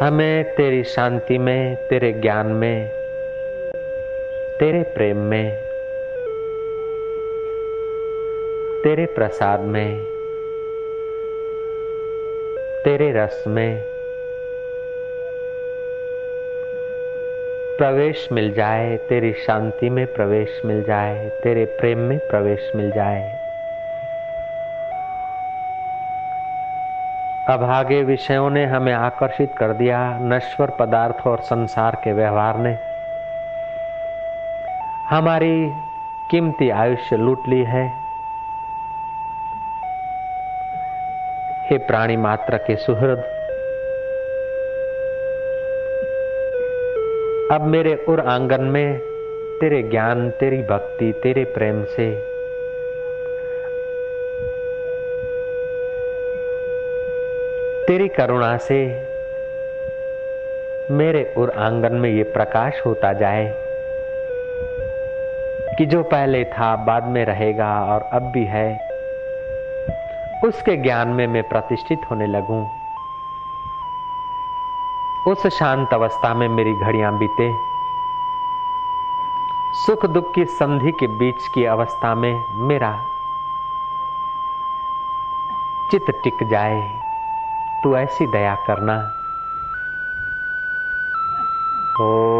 हमें तेरी शांति में, तेरे ज्ञान में, तेरे प्रेम में, तेरे प्रसाद में, तेरे रस में प्रवेश मिल जाए, तेरी शांति में प्रवेश मिल जाए, तेरे प्रेम में प्रवेश मिल जाए। अभागे विषयों ने हमें आकर्षित कर दिया नश्वर पदार्थ और संसार के व्यवहार ने। हमारी कीमती आयुष्य लूट ली है। हे प्राणी मात्र के सुहृद, अब मेरे उर आँगन में तेरे ज्ञान, तेरी भक्ति, तेरे प्रेम से तेरी करुणा से मेरे उर आँगन में ये प्रकाश होता जाए कि जो पहले था बाद में रहेगा और अब भी है, उसके ज्ञान में मैं प्रतिष्ठित होने लगूं। उस शांत अवस्था में मेरी घड़ियाँ बीते। सुख दुख की संधि के बीच की अवस्था में मेरा चित टिक जाए। तू ऐसी दया करना। ओ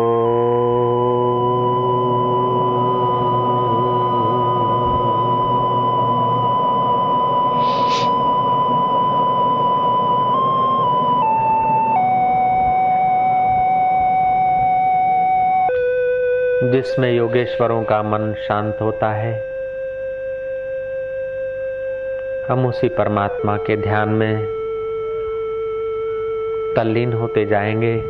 जिसमें योगेश्वरों का मन शांत होता है, हम उसी परमात्मा के ध्यान में तल्लीन होते जाएँगे,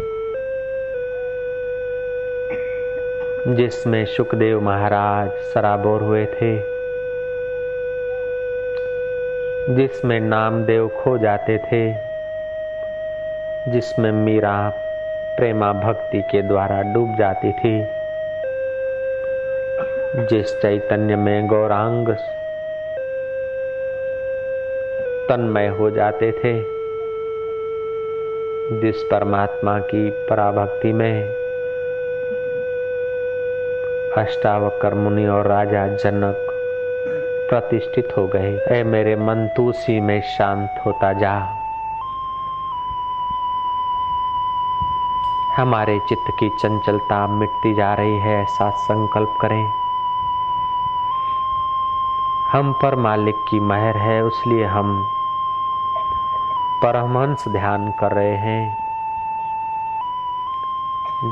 जिसमें सुखदेव महाराज सराबोर हुए थे, जिसमें नामदेव खो जाते थे, जिसमें मीरा प्रेमा भक्ति के द्वारा डूब जाती थी, जिस चैतन्य में गौरांग तन्मय हो जाते थे। जिस परमात्मा की पराभक्ति में अष्टावकर मुनि और राजा जनक प्रतिष्ठित हो गए, ऐ मेरे मन तू सी में शांत होता जा। हमारे चित्त की चंचलता मिटती जा रही है, ऐसा संकल्प करें। हम पर मालिक की महर है, उसलिए हम परमहंस ध्यान कर रहे हैं।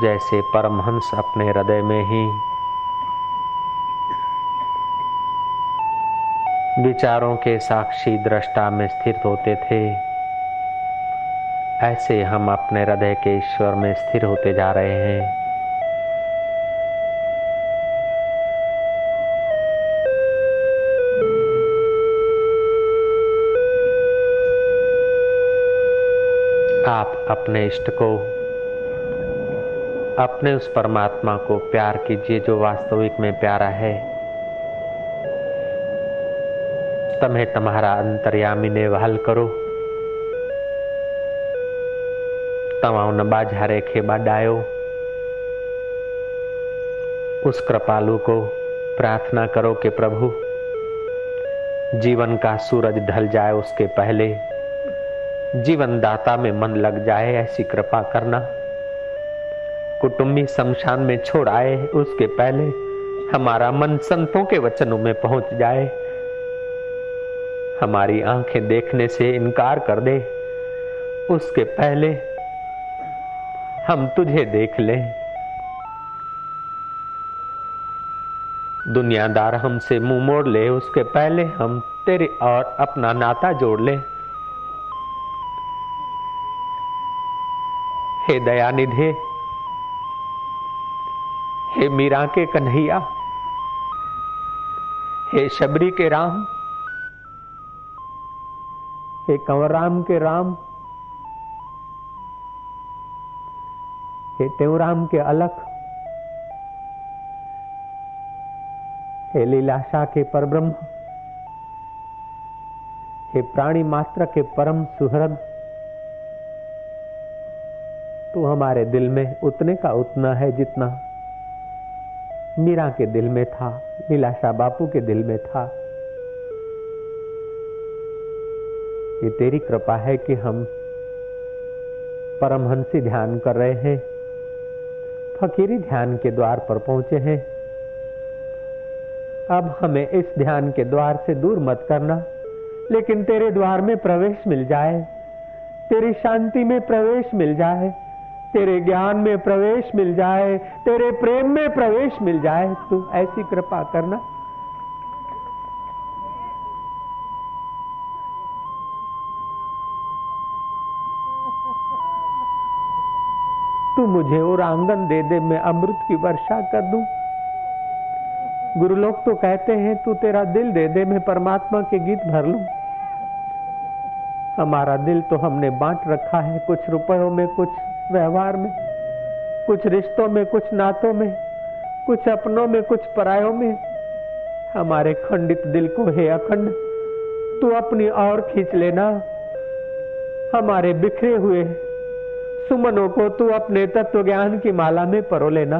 जैसे परमहंस अपने हृदय में ही विचारों के साक्षी दृष्टा में स्थित होते थे, ऐसे हम अपने हृदय के ईश्वर में स्थिर होते जा रहे हैं। आप अपने इष्ट को, अपने उस परमात्मा को प्यार कीजिए जो वास्तविक में प्यारा है। तमें तुम्हारा अंतर्यामी ने वहल करो। तमाम बाजारे खेबा डायो। उस कृपालु को प्रार्थना करो कि प्रभु, जीवन का सूरज ढल जाए उसके पहले। जीवन दाता में मन लग जाए ऐसी कृपा करना। कुटुंबी शमशान में छोड़ आए उसके पहले हमारा मन संतों के वचनों में पहुँच जाए। हमारी आँखें देखने से इनकार कर दे। उसके पहले हम तुझे देख लें। दुनियादार हमसे मुँह मोड़ ले, उसके पहले हम तेरे और अपना नाता जोड़ लें। हे दयानिधे, हे मीरा के कन्हैया, हे शबरी के राम, हे कंवर राम के राम, हे तेवराम के अलख, हे लीलाशा के परब्रह्म, हे प्राणी मात्र के परम सुहृद तू हमारे दिल में उतने का उतना है जितना मीरा के दिल में था, लीलाशाह बापू के दिल में था। ये तेरी कृपा है कि हम परमहंसी ध्यान कर रहे हैं, फकीरी ध्यान के द्वार पर पहुँचे हैं। अब हमें इस ध्यान के द्वार से दूर मत करना, लेकिन तेरे द्वार में प्रवेश मिल जाए, तेरी शांति में प्रवेश मिल जाए। तेरे ज्ञान में प्रवेश मिल जाए, तेरे प्रेम में प्रवेश मिल जाए, तू ऐसी कृपा करना। तू मुझे और आँगन दे दे, मैं अमृत की वर्षा कर दूँ। गुरु लोग तो कहते हैं, तू तेरा दिल दे दे, मैं परमात्मा के गीत भर लूँ। हमारा दिल तो हमने बांट रखा है, कुछ रुपयों में कुछ व्यवहार में, कुछ रिश्तों में, कुछ नातों में, कुछ अपनों में, कुछ परायों में, हमारे खंडित दिल को, हे अखंड, तू अपनी और खींच लेना। हमारे बिखरे हुए सुमनों को तू अपने तत्व ज्ञान की माला में परो लेना।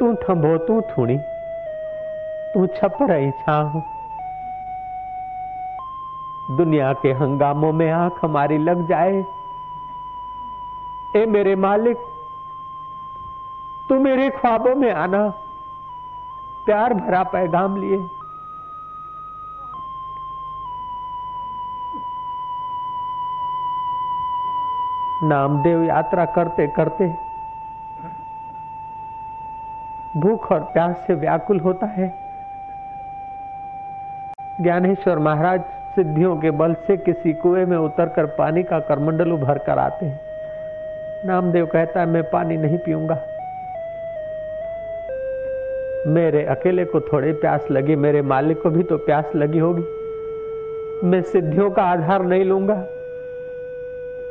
तू थंभो तू थूणी, तू छप रही छाह दुनिया के हंगामों में आँख हमारी लग जाए ए मेरे मालिक, तू मेरे ख्वाबों में आना, प्यार भरा पैगाम लिए। नामदेव यात्रा करते करते भूख और प्यास से व्याकुल होता है। ज्ञानेश्वर महाराज सिद्धियों के बल से किसी कुएँ में उतरकर पानी का करमंडल उभर कर आते हैं। नामदेव कहता है, मैं पानी नहीं पीऊँगा। मेरे अकेले को थोड़ी प्यास लगी, मेरे मालिक को भी तो प्यास लगी होगी। मैं सिद्धियों का आधार नहीं लूँगा।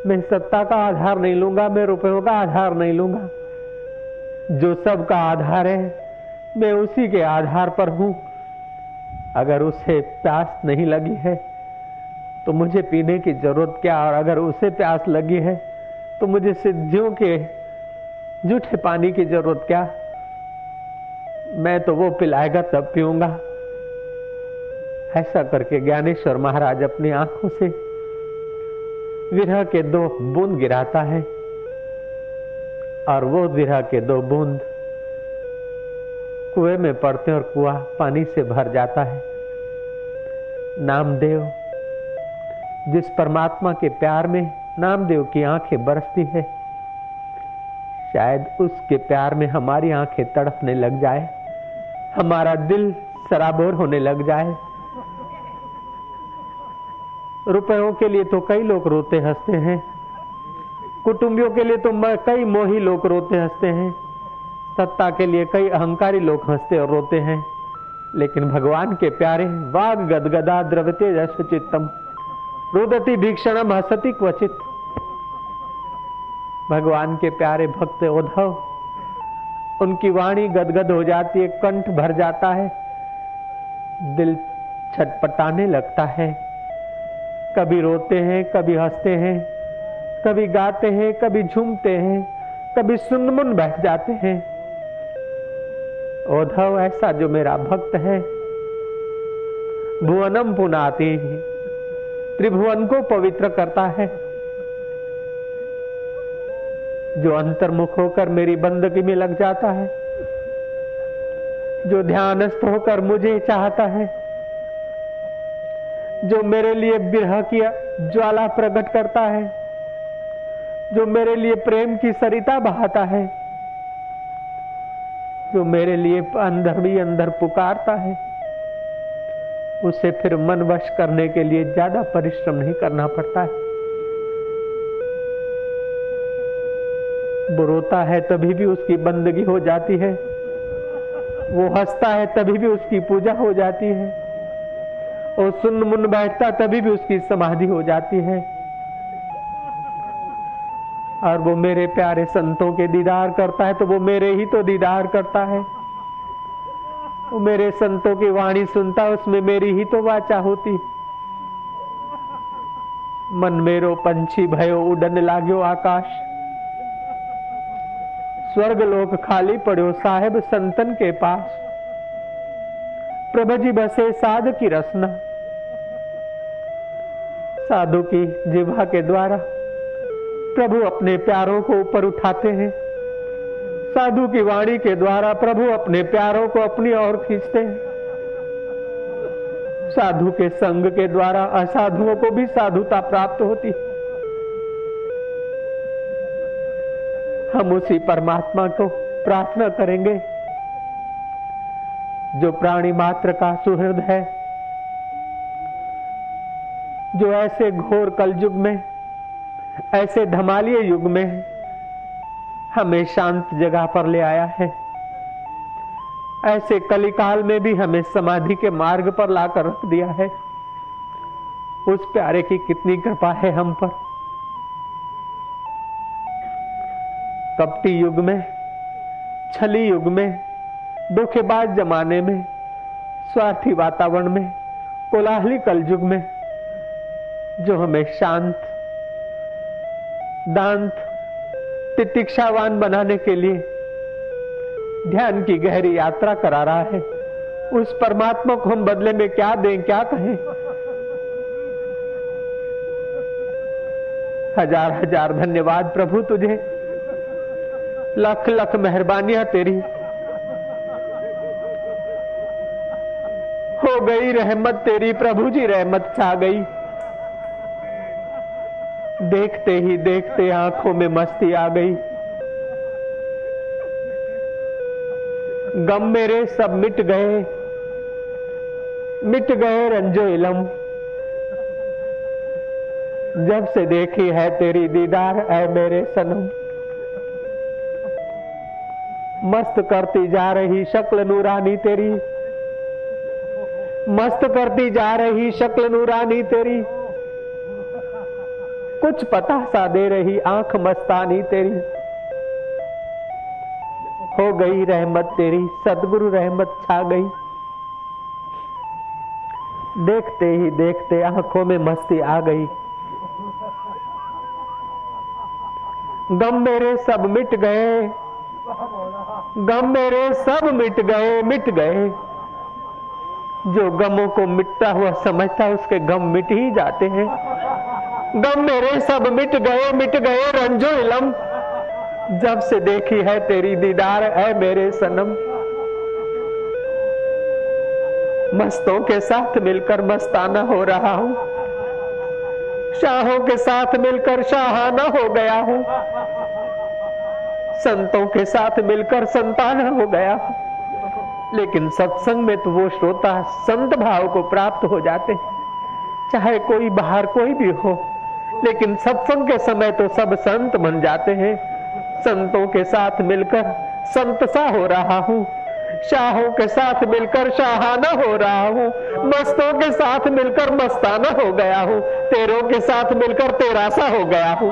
मैं सत्ता का आधार नहीं लूँगा, मैं रुपयों का आधार नहीं लूँगा। जो सब का आधार है, मैं उसी के आधार पर हूँ। अगर उसे प्यास नहीं लगी है तो मुझे पीने की ज़रूरत क्या? और अगर उसे प्यास लगी है तो मुझे सिद्धियों के जूठे पानी की ज़रूरत क्या? मैं तो वो पिलाएगा, तब पीऊँगा। ऐसा करके ज्ञानेश्वर महाराज अपनी आँखों से विरह के दो बूंद गिराता है और वो विरह के दो बूंद कुएँ में पड़ते और कुआ पानी से भर जाता है। नामदेव, जिस परमात्मा के प्यार में नामदेव की आँखें बरसती है। शायद उसके प्यार में हमारी आँखें तड़पने लग जाए, हमारा दिल सराबोर होने लग जाए। रुपयों के लिए तो कई लोग रोते हँसते हैं, कुटुंबियों के लिए तो कई मोही लोग रोते हँसते हैं, सत्ता के लिए कई अहंकारी लोग हँसते और रोते हैं। लेकिन भगवान के प्यारे वाग गदगदा द्रवते जस चित्तम रुदती भीक्षणम हसती क्वचित। भगवान के प्यारे भक्त उद्धव, उनकी वाणी गदगद हो जाती है, कंठ भर जाता है, दिल छटपटाने लगता है। कभी रोते हैं, कभी हँसते हैं, कभी गाते हैं, कभी झूमते हैं, कभी सुनमुन बैठ जाते हैं। ओधव ऐसा जो मेरा भक्त है, भुवनम पुनाती त्रिभुवन को पवित्र करता है। जो अंतर्मुख होकर मेरी बंदगी में लग जाता है, जो ध्यानस्थ होकर मुझे चाहता है, जो मेरे लिए बिरह की ज्वाला प्रकट करता है, जो मेरे लिए प्रेम की सरिता बहाता है, जो मेरे लिए अंदर भी अंदर पुकारता है, उसे फिर मन वश करने के लिए ज़्यादा परिश्रम नहीं करना पड़ता है। वो रोता है तभी भी उसकी बंदगी हो जाती है। वो हंसता है तभी भी उसकी पूजा हो जाती है। और सुन मुन बैठता तभी भी उसकी समाधि हो जाती है। और वो मेरे प्यारे संतों के दीदार करता है तो वो मेरे ही तो दीदार करता है। वो मेरे संतों की वाणी सुनता है उसमें मेरी ही तो वाचा होती। मन मेरो पंछी, भयो, उडन लाग्यो आकाश। स्वर्ग लोक खाली पड़ो साहेब संतन के पास। प्रभु जी बसे साध की रसना। साधु की जिवा के द्वारा प्रभु अपने प्यारों को ऊपर उठाते हैं। साधु की वाणी के द्वारा प्रभु अपने प्यारों को अपनी ओर खींचते हैं। साधु के संग के द्वारा असाधुओं को भी साधुता प्राप्त होती हम उसी परमात्मा को प्रार्थना करेंगे, जो प्राणी मात्र का सुहृद है, जो ऐसे घोर कलयुग में, ऐसे धमालिए युग में हमें शांत जगह पर ले आया है। ऐसे कलिकाल में भी हमें समाधि के मार्ग पर लाकर रख दिया है। उस प्यारे की कितनी कृपा है हम पर। कपटी युग में, छली युग में, धोखेबाज जमाने में, स्वार्थी वातावरण में, कोलाहली कल युग में, जो हमें शांत, दांत, तितिक्षावान बनाने के लिए ध्यान की गहरी यात्रा करा रहा है। उस परमात्मा को हम बदले में क्या दें, क्या कहें? हज़ार हज़ार धन्यवाद प्रभु तुझे। लख लख मेहरबानियाँ तेरी। हो गई रहमत तेरी, प्रभु जी रहमत छा गई। देखते ही देखते आँखों में मस्ती आ गई। गम मेरे सब मिट गए। मिट गए रंजो इलम। जब से देखी है तेरी दीदार है मेरे सनम। मस्त करती जा रही शक्ल नूरानी तेरी। मस्त करती जा रही शक्ल नूरानी तेरी। कुछ पता सा दे रही आँख मस्तानी तेरी। हो गई रहमत तेरी, सदगुरु रहमत छा गई। देखते ही देखते आँखों में मस्ती आ गई। गम मेरे सब मिट गए। गम मेरे सब मिट गए मिट गए। जो गमों को मिटता हुआ समझता उसके गम मिट ही जाते हैं। गम मेरे सब मिट गए मिट गए, रंजो इलम। जब से देखी है तेरी दीदार है मेरे सनम। मस्तों के साथ मिलकर मस्ताना हो रहा हूँ। शाहों के साथ मिलकर शाहाना हो गया हूँ। संतों के साथ मिलकर संताना हो गया। लेकिन सत्संग में तो वो श्रोता संत भाव को प्राप्त हो जाते चाहे कोई बाहर कोई भी हो, लेकिन सत्संग के समय तो सब संत बन जाते हैं। संतों के साथ मिलकर संत सा हो रहा हूँ। शाहों के साथ मिलकर शाहाना हो रहा हूँ। मस्तों के साथ मिलकर मस्ताना हो गया हूँ। तेरों के साथ मिलकर तेरासा हो गया हूँ।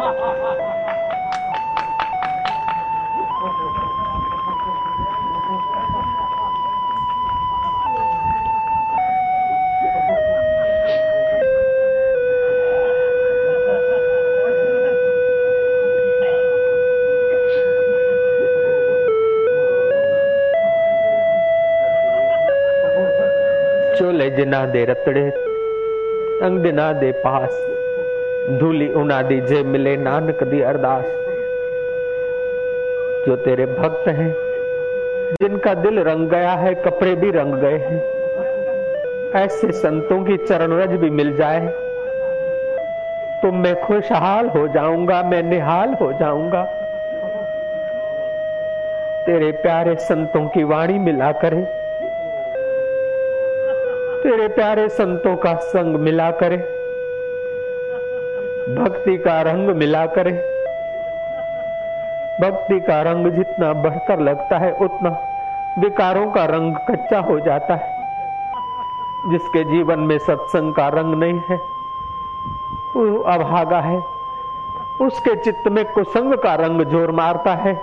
जिना दे रतड़े अंग दिना दे पास धूली उना दी जे मिले नानक दी अरदास जो तेरे भक्त हैं जिनका दिल रंग गया है कपड़े भी रंग गए हैं ऐसे संतों की चरण रज भी मिल जाए तो मैं खुशहाल हो जाऊँगा मैं निहाल हो जाऊँगा तेरे प्यारे संतों की वाणी मिला करे तेरे प्यारे संतों का संग मिला करे, भक्ति का रंग मिला करे। भक्ति का रंग जितना बढ़कर लगता है, उतना विकारों का रंग कच्चा हो जाता है, जिसके जीवन में सत्संग का रंग नहीं है। वो अभागा है, उसके चित्त में कुसंग का रंग ज़ोर मारता है,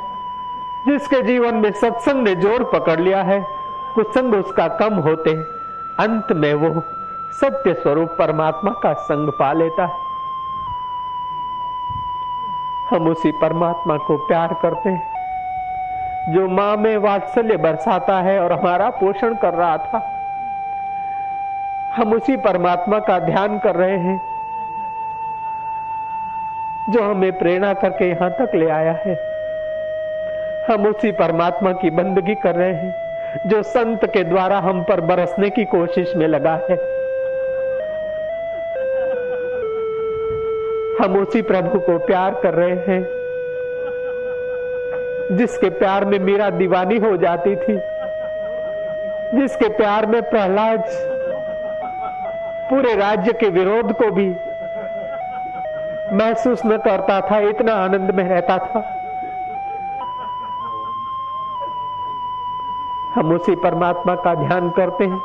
जिसके जीवन में सत्संग ने ज़ोर पकड़ लिया है, कुसंग उसका कम होते अंत में वो सत्य स्वरूप परमात्मा का संग पा लेता है। हम उसी परमात्मा को प्यार करते हैं, जो माँ में वात्सल्य बरसाता है और हमारा पोषण कर रहा था। हम उसी परमात्मा का ध्यान कर रहे हैं, जो हमें प्रेरणा करके यहाँ तक ले आया है। हम उसी परमात्मा की बंदगी कर रहे हैं। जो संत के द्वारा हम पर बरसने की कोशिश में लगा है। हम उसी प्रभु को प्यार कर रहे हैं, जिसके प्यार में मीरा दीवानी हो जाती थी, जिसके प्यार में प्रहलाद पूरे राज्य के विरोध को भी महसूस न करता था, इतना आनंद में रहता था। हम उसी परमात्मा का ध्यान करते हैं,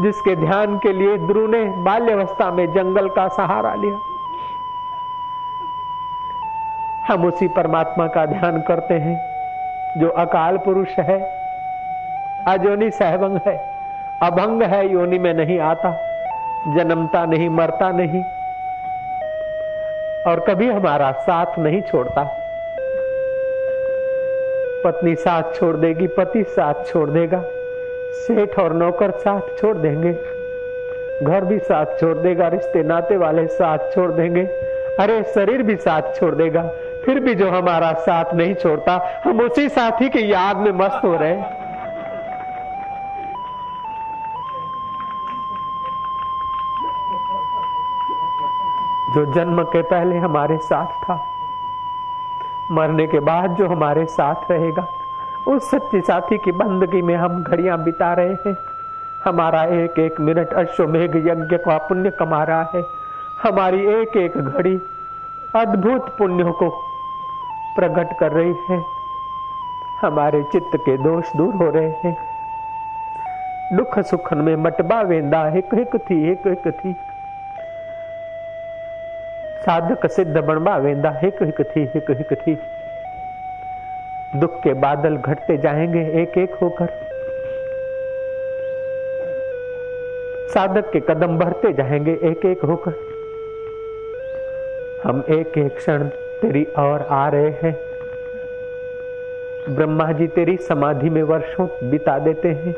जिसके ध्यान के लिए ध्रुव ने बाल्यावस्था में जंगल का सहारा लिया। हम उसी परमात्मा का ध्यान करते हैं, जो अकाल पुरुष है, अजोनी सहभंग है, अभंग है, योनि में नहीं आता, जन्मता नहीं, मरता नहीं, और कभी हमारा साथ नहीं छोड़ता। पत्नी साथ छोड़ देगी, पति साथ छोड़ देगा। सेठ और नौकर साथ छोड़ देंगे। घर भी साथ छोड़ देगा, रिश्ते नाते वाले साथ छोड़ देंगे। अरे, शरीर भी साथ छोड़ देगा। फिर भी जो हमारा साथ नहीं छोड़ता, हम उसी साथी की याद में मस्त हो रहे जो जन्म के पहले हमारे साथ था मरने के बाद जो हमारे साथ रहेगा, उस सच्ची साथी की बंदगी में हम घड़ियाँ बिता रहे हैं। हमारा एक एक मिनट अश्वमेघ यज्ञ का पुण्य कमा रहा है। हमारी एक एक घड़ी अद्भुत पुण्यों को प्रकट कर रही है। हमारे चित्त के दोष दूर हो रहे हैं। दुख सुखन में मटबा वेंदा एक एक थी एक एक थी। साधक सिद्ध बनवा वेंदा, हिक हिक थी, हिक हिक थी। दुख के बादल घटते जाएँगे, एक एक होकर। साधक के कदम बढ़ते जाएँगे, एक एक होकर। हम एक एक क्षण तेरी और आ रहे हैं। ब्रह्मा जी तेरी समाधि में वर्षों बिता देते हैं।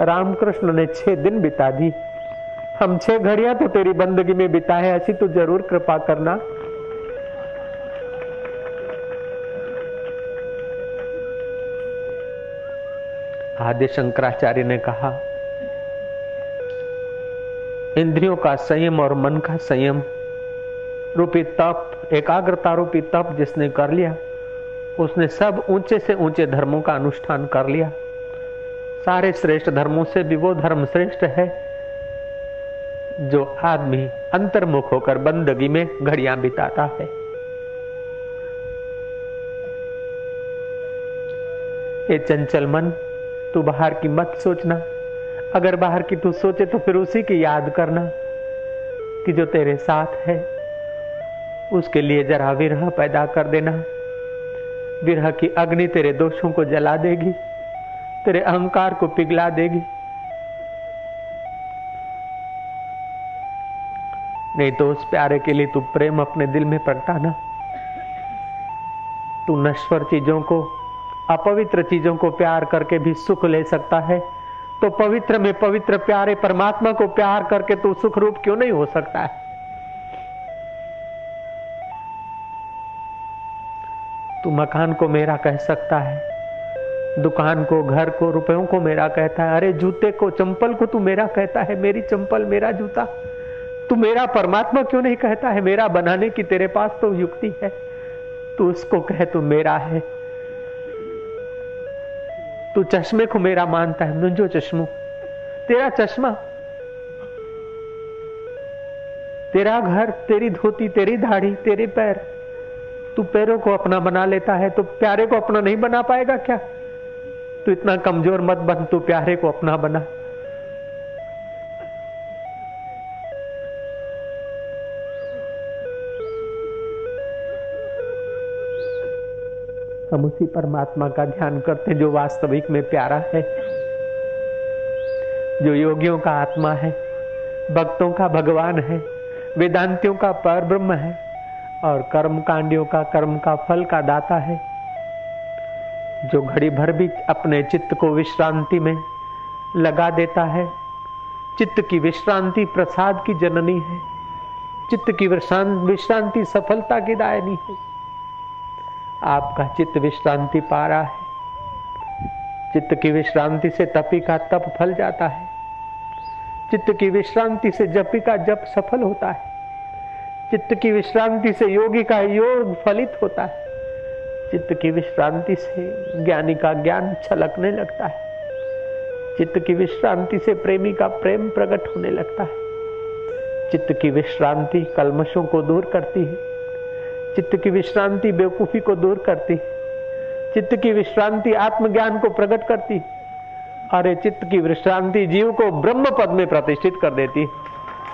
रामकृष्ण ने छह दिन बिता दी। हम छह घड़ियाँ तो तेरी बंदगी में बिताए, ऐसी तो ज़रूर कृपा करना। आदि शंकराचार्य ने कहा, इंद्रियों का संयम और मन का संयम, रूपी तप, एकाग्रता रूपी तप जिसने कर लिया, उसने सब ऊँचे से ऊँचे धर्मों का अनुष्ठान कर लिया। सारे श्रेष्ठ धर्मों से भी वो धर्म श्रेष्ठ है। जो आदमी अंतर्मुख होकर बंदगी में घड़ियाँ बिताता है। ये चंचल मन, तू बाहर की मत सोचना। अगर बाहर की तू सोचे तो फिर उसी की याद करना कि जो तेरे साथ है, उसके लिए जरा विरह पैदा कर देना। विरह की अग्नि तेरे दोषों को जला देगी, तेरे अहंकार को पिघला देगी। नहीं तो उस प्यारे के लिए तू प्रेम अपने दिल में प्रगटाना तू नश्वर चीज़ों को, अपवित्र चीज़ों को प्यार करके भी सुख ले सकता है। तो पवित्र में पवित्र प्यारे परमात्मा को प्यार करके तू सुख रूप क्यों नहीं हो सकता है? तू मकान को मेरा कह सकता है, दुकान को, घर को, रुपयों को मेरा कहता है। अरे, जूते को, चंपल को तू मेरा कहता है। मेरी चंपल, मेरा जूता। तू मेरा परमात्मा क्यों नहीं कहता है? मेरा बनाने की तेरे पास तो युक्ति है। तू उसको कह, तू मेरा है। तू चश्मे को मेरा मानता है। मुझो चश्मो। तेरा चश्मा, तेरा घर, तेरी धोती, तेरी दाढ़ी, तेरे पैर। तू पैरों को अपना बना लेता है। तो प्यारे को अपना नहीं बना पाएगा क्या? तू इतना कमज़ोर मत बन। तू प्यारे को अपना बना। हम उसी परमात्मा का ध्यान करते हैं, जो वास्तविक में प्यारा है, जो योगियों का आत्मा है, भक्तों का भगवान है, वेदांतियों का पर ब्रह्म है, और कर्म कांडियों का कर्म का फल का दाता है, जो घड़ी भर भी अपने चित्त को विश्रांति में लगा देता है। चित्त की विश्रांति प्रसाद की जननी है। चित्त की विश्रांति सफलता की दायनी है। आपका चित्त विश्रांति पा रहा है। चित्त की विश्रांति से तपी का तप फल जाता है। चित्त की विश्रांति से जपी का जप सफल होता है। चित्त की विश्रांति से योगी का योग फलित होता है। चित्त की विश्रांति से ज्ञानी का ज्ञान छलकने लगता है। चित्त की विश्रांति से प्रेमी का प्रेम प्रकट होने लगता है। चित्त की विश्रांति कलमशों को दूर करती है। चित्त की विश्रांति बेवकूफ़ी को दूर करती, चित्त की विश्रांति आत्मज्ञान को प्रकट करती अरे चित्त की विश्रांति जीव को ब्रह्म पद में प्रतिष्ठित कर देती।